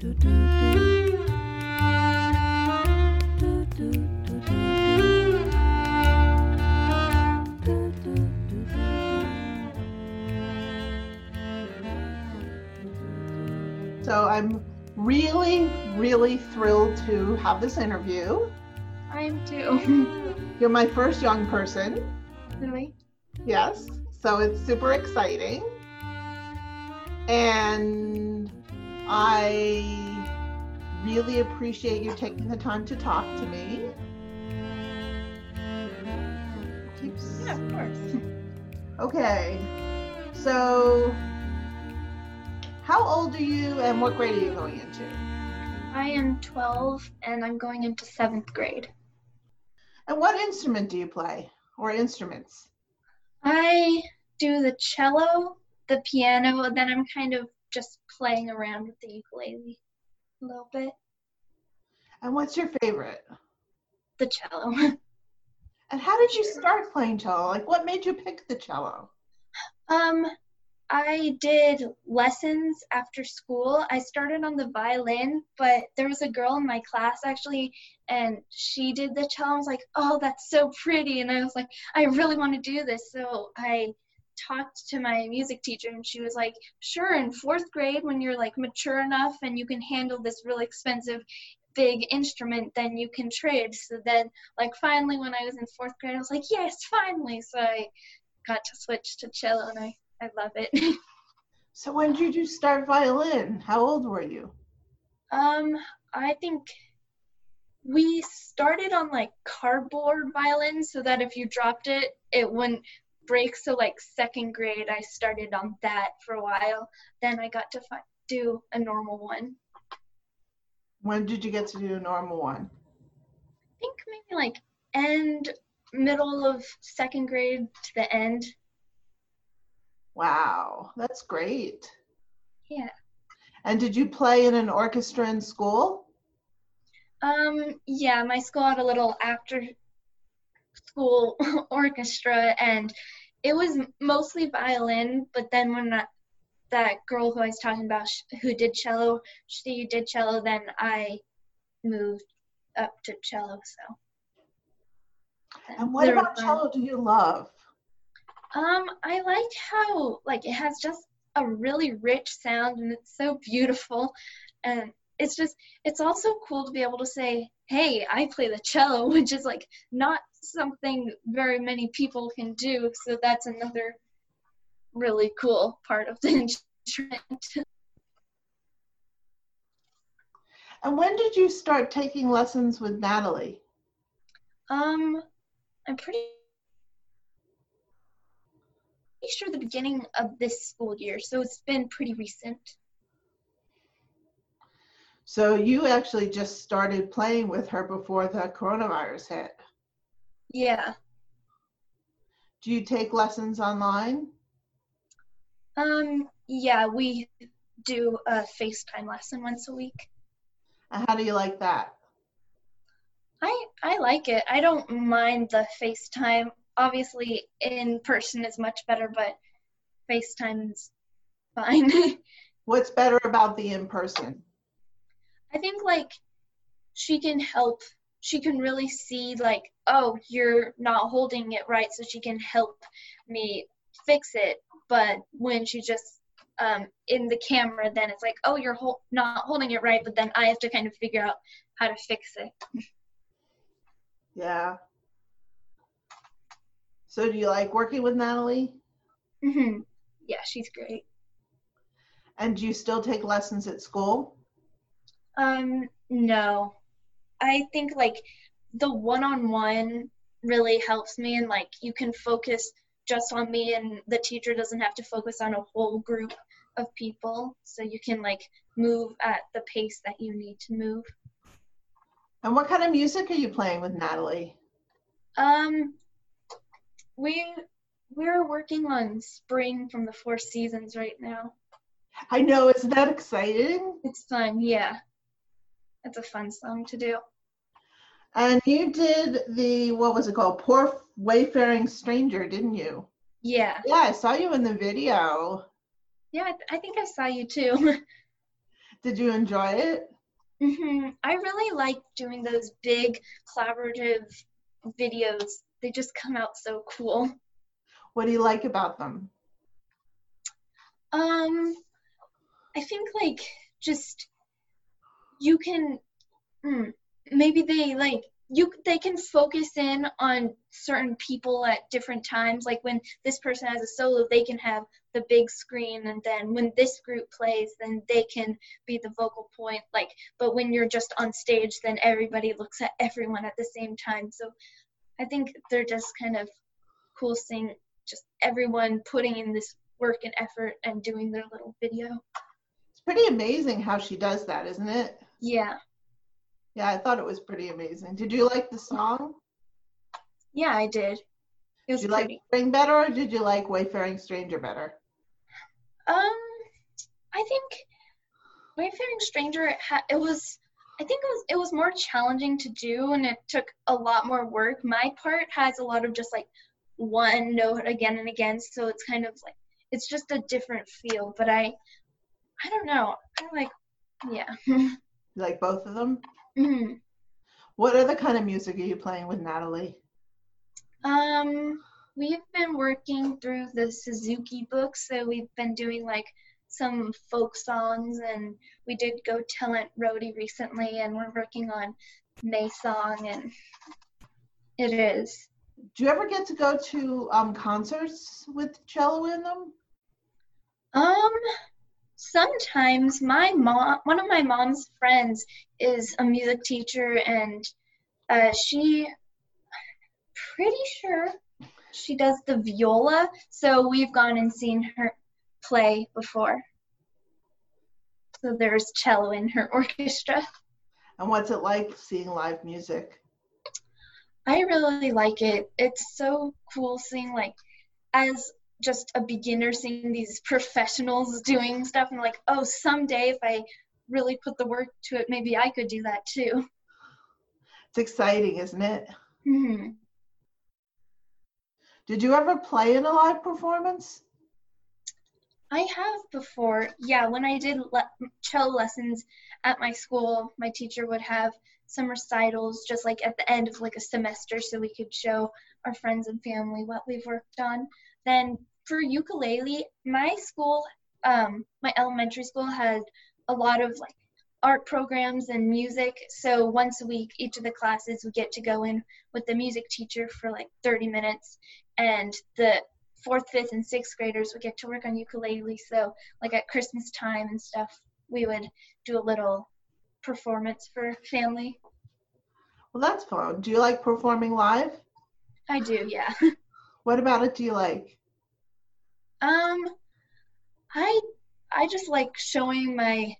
So I'm really, really thrilled to have this interview. I am too. You're my first young person. really? Yes. So it's super exciting. And I really appreciate you taking the time to talk to me. Keeps Yeah, of course. Okay. So how old are you and what grade are you going into? I am 12 and I'm going into seventh grade. And what instrument do you play or instruments? I do the cello, the piano, and then I'm kind of just playing around with the ukulele a little bit. And what's your favorite? The cello. And how did you start playing cello? Like what made you pick the cello? Um, I did lessons after school. I started on the violin, but there was a girl in my class actually, and she did the cello. I was like, oh, that's so pretty. And I was like, I really want to do this. So I talked to my music teacher, and she was like, sure, in fourth grade, when you're like mature enough and you can handle this really expensive big instrument then you can trade so then like finally when i was in fourth grade i was like yes finally so i got to switch to cello and i i love it So when did you start violin? How old were you? Um, I think we started on like cardboard violins so that if you dropped it, it wouldn't break. So like second grade, I started on that for a while. Then I got to fi- do a normal one. When did you get to do a normal one? I think maybe like end middle of second grade to the end. Wow, that's great. Yeah. And did you play in an orchestra in school? Um, yeah, my school had a little after school orchestra and it was mostly violin, but then when that, that girl who I was talking about sh- who did cello, she did cello, then I moved up to cello, so. And what about fun. cello do you love? Um, I like how like it has just a really rich sound and it's so beautiful and it's just it's also cool to be able to say, "Hey, I play the cello," which is like not something very many people can do, so that's another really cool part of the instrument. And when did you start taking lessons with Natalie? Um, I'm pretty sure the beginning of this school year, so it's been pretty recent. So you actually just started playing with her before the coronavirus hit. Yeah. Do you take lessons online? Um, yeah, we do a FaceTime lesson once a week. And how do you like that? I I like it. I don't mind the FaceTime. Obviously, in person is much better, but FaceTime's fine. What's better about the in person? I think like she can help. She can really see like, oh, you're not holding it right, so she can help me fix it. But when she just um, in the camera, then it's like, oh, you're hol- not holding it right, but then I have to kind of figure out how to fix it. Yeah. So do you like working with Natalie? hmm Yeah, she's great. And do you still take lessons at school? Um, no. I think like the one-on-one really helps me and like you can focus just on me and the teacher doesn't have to focus on a whole group of people so you can like move at the pace that you need to move. And what kind of music are you playing with Natalie? Um we we're working on spring from the four seasons right now. I know, isn't that exciting? It's fun, yeah. It's a fun song to do. And you did the, what was it called? Poor Wayfaring Stranger, didn't you? Yeah. Yeah, I saw you in the video. Yeah, I, th- I think I saw you too. Did you enjoy it? hmm I really like doing those big collaborative videos. They just come out so cool. What do you like about them? Um, I think like just you can mm, maybe they like you they can focus in on certain people at different times. Like when this person has a solo they can have the big screen and then when this group plays then they can be the vocal point like but when you're just on stage then everybody looks at everyone at the same time. So i think they're just kind of cool seeing just everyone putting in this work and effort and doing their little video. It's pretty amazing how she does that, isn't it? Yeah Yeah, I thought it was pretty amazing. Did you like the song? yeah i did it was Did you like pretty Spring better or did you like Wayfaring Stranger better? Um, I think Wayfaring Stranger it, ha- it was I think it was it was more challenging to do and it took a lot more work. My part has a lot of just like one note again and again, so it's kind of like it's just a different feel. But I I don't know. I like yeah. You like both of them? Mhm. What other kind of music are you playing with Natalie? Um, we've been working through the Suzuki book, so we've been doing like some folk songs, and we did Go Tell Aunt Rhody recently, and we're working on May song, and it is. Do you ever get to go to um, concerts with cello in them? Um, sometimes my mom, one of my mom's friends, is a music teacher, and uh, she, pretty sure, she does the viola. So we've gone and seen her play before. So there's cello in her orchestra. And what's it like seeing live music? I really like it. It's so cool seeing like as just a beginner seeing these professionals doing stuff and like, oh, someday if I really put the work to it, maybe I could do that too. It's exciting, isn't it? hmm Did you ever play in a live performance? I have before. Yeah, when I did le- cello lessons at my school, my teacher would have some recitals just like at the end of like a semester so we could show our friends and family what we've worked on. Then for ukulele, my school, um, my elementary school had a lot of like art programs and music. So once a week, each of the classes would get to go in with the music teacher for like 30 minutes, and the fourth, fifth, and sixth graders would get to work on ukulele. So like at Christmas time and stuff, we would do a little performance for family. Well, that's fun. Do you like performing live? I do, yeah. What about it do you like? Um, I I just like showing my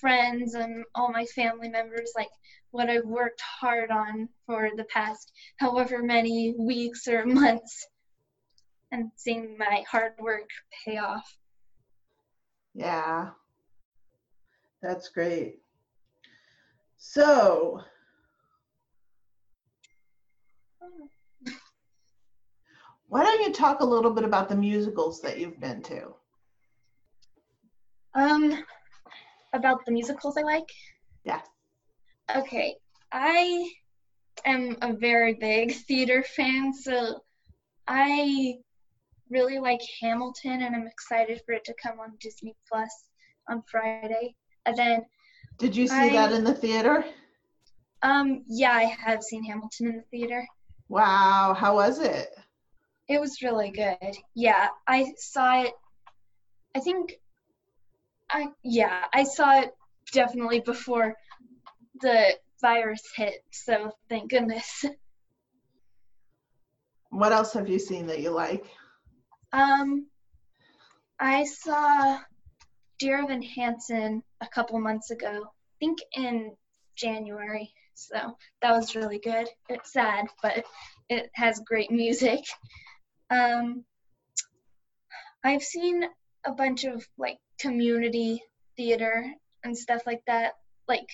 friends and all my family members like what I've worked hard on for the past however many weeks or months and seeing my hard work pay off. Yeah. That's great. So, why don't you talk a little bit about the musicals that you've been to? Um about the musicals I like. Yeah. Okay, I am a very big theater fan, so I really like Hamilton, and I'm excited for it to come on Disney Plus on Friday. And then, Did you see I- that in the theater? um, yeah, I have seen Hamilton in the theater. Wow, how was it? It was really good. Yeah, I saw it. I think, I yeah, I saw it definitely before the virus hit. So thank goodness. What else have you seen that you like? Um, I saw Dear Evan Hansen a couple months ago. I think in January. So that was really good. It's sad, but it has great music. Um, I've seen a bunch of like community theater and stuff like that, like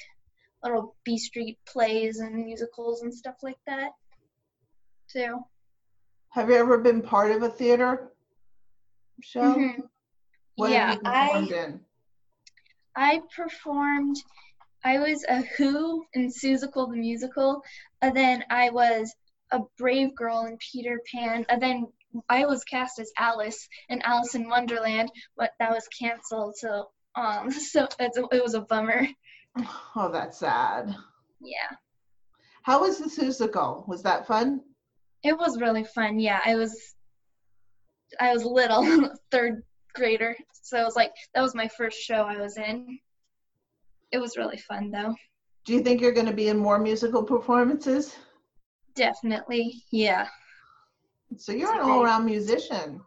little B Street plays and musicals and stuff like that. too. Have you ever been part of a theater show? Mhm. What yeah, have you I performed in? I performed. I was a Who in Seussical the musical, and then I was a brave girl in Peter Pan, and then I was cast as Alice in Alice in Wonderland, but that was canceled. So um, so it's, it was a bummer. Oh, that's sad. Yeah. How was the Seussical? Was that fun? It was really fun. Yeah, I was I was little, third grader, so it was like that was my first show I was in. It was really fun though. Do you think you're going to be in more musical performances? Definitely, yeah. So you're an all-around musician.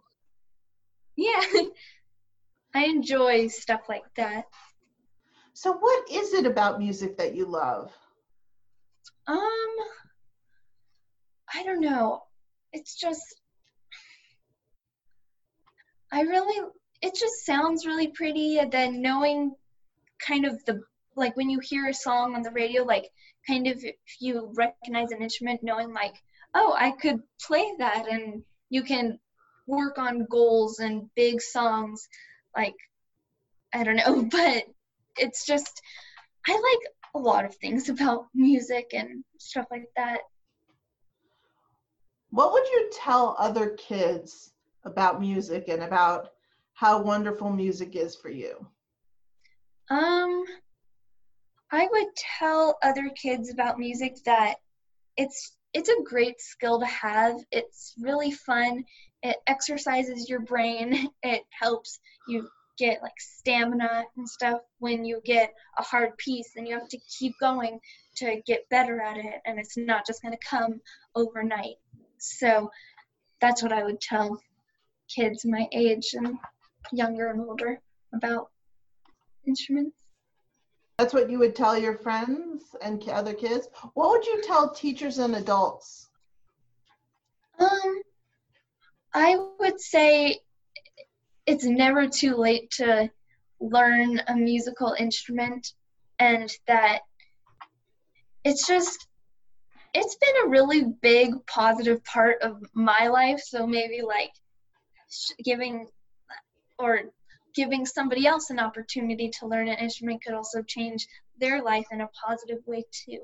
Yeah. I enjoy stuff like that. So what is it about music that you love? Um I don't know. It's just I really it just sounds really pretty and then knowing kind of the like when you hear a song on the radio like kind of if you recognize an instrument knowing like oh i could play that and you can work on goals and big songs like i don't know but it's just i like a lot of things about music and stuff like that. What would you tell other kids about music and about how wonderful music is for you? Um I would tell other kids about music that it's it's a great skill to have. It's really fun. It exercises your brain. It helps you get like stamina and stuff when you get a hard piece and you have to keep going to get better at it and it's not just going to come overnight. So that's what I would tell kids my age and younger and older about instruments. That's what you would tell your friends and other kids. What would you tell teachers and adults? Um, I would say it's never too late to learn a musical instrument, and that it's just it's been a really big positive part of my life. So maybe like giving or giving somebody else an opportunity to learn an instrument could also change their life in a positive way too.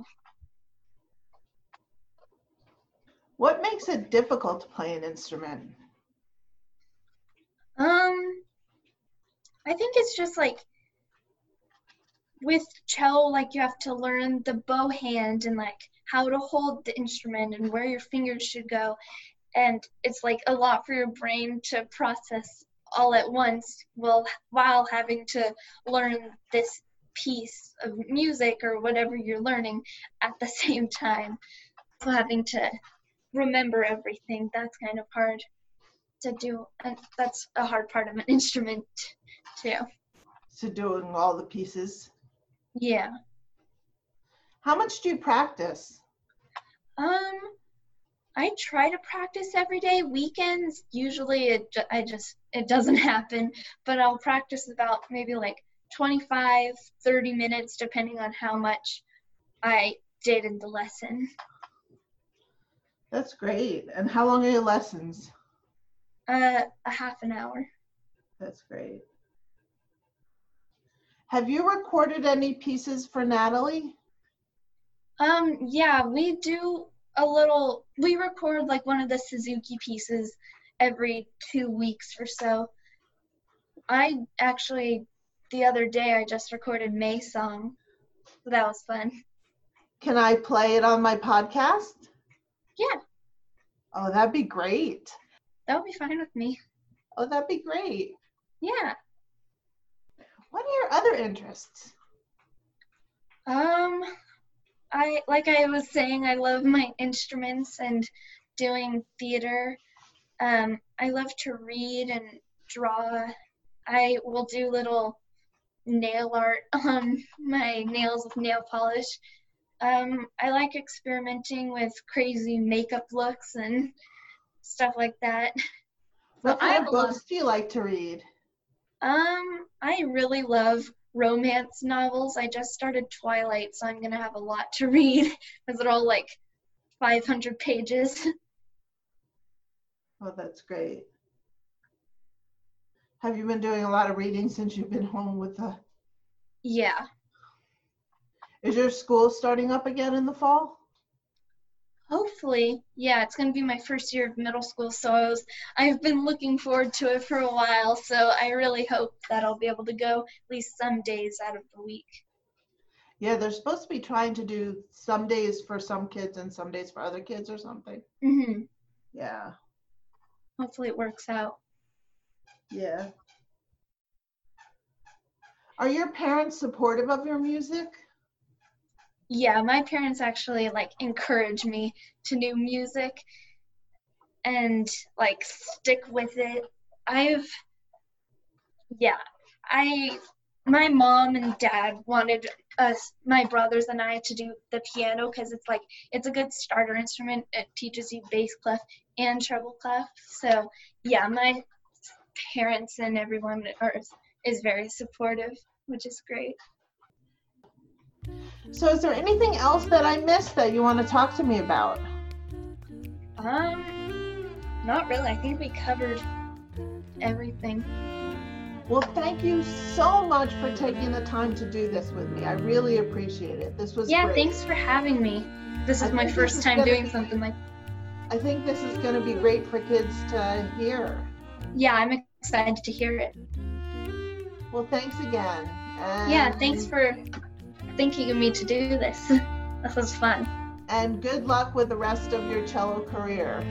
What makes it difficult to play an instrument? Um, I think it's just like with cello, like you have to learn the bow hand and like how to hold the instrument and where your fingers should go. And it's like a lot for your brain to process all at once while while having to learn this piece of music or whatever you're learning at the same time. So having to remember everything, that's kind of hard to do. And that's a hard part of an instrument too. So doing all the pieces. Yeah. How much do you practice? Um I try to practice every day. Weekends, usually it I just it doesn't happen, but I'll practice about maybe like 25, 30 minutes depending on how much I did in the lesson. That's great. And how long are your lessons? Uh, a half an hour. That's great. Have you recorded any pieces for Natalie? Um, yeah, we do a little we record like one of the Suzuki pieces every two weeks or so. I actually the other day I just recorded May song. So that was fun. Can I play it on my podcast? Yeah. Oh, that'd be great. That would be fine with me. Oh, that'd be great. Yeah. What are your other interests? Um, I like I was saying, I love my instruments and doing theater. Um, I love to read and draw. I will do little nail art on my nails with nail polish. Um, I like experimenting with crazy makeup looks and stuff like that. What kind of books do you like to read? Um, I really love romance novels. I just started Twilight, so I'm going to have a lot to read because they're all like 500 pages. Oh, that's great. Have you been doing a lot of reading since you've been home with the Yeah. Is your school starting up again in the fall? Hopefully, yeah, it's going to be my first year of middle school, so I was, I've been looking forward to it for a while. So I really hope that I'll be able to go at least some days out of the week. Yeah, they're supposed to be trying to do some days for some kids and some days for other kids or something. hmm Yeah, Hopefully, it works out. yeah. Are your parents supportive of your music? Yeah, my parents actually like encourage me to do music and like stick with it. I've yeah, I my mom and dad wanted us my brothers and I to do the piano cuz it's like it's a good starter instrument. It teaches you bass clef and treble clef. So, yeah, my parents and everyone are is very supportive, which is great. So, is there anything else that I missed that you want to talk to me about? Um, not really. I think we covered everything. Well, thank you so much for taking the time to do this with me. I really appreciate it. This was Yeah, great. thanks for having me. This I is my first is time doing be- something like. I think this is going to be great for kids to hear. Yeah, I'm excited to hear it. Well, thanks again. Yeah, thanks for thinking of me to do this. this was fun. And good luck with the rest of your cello career.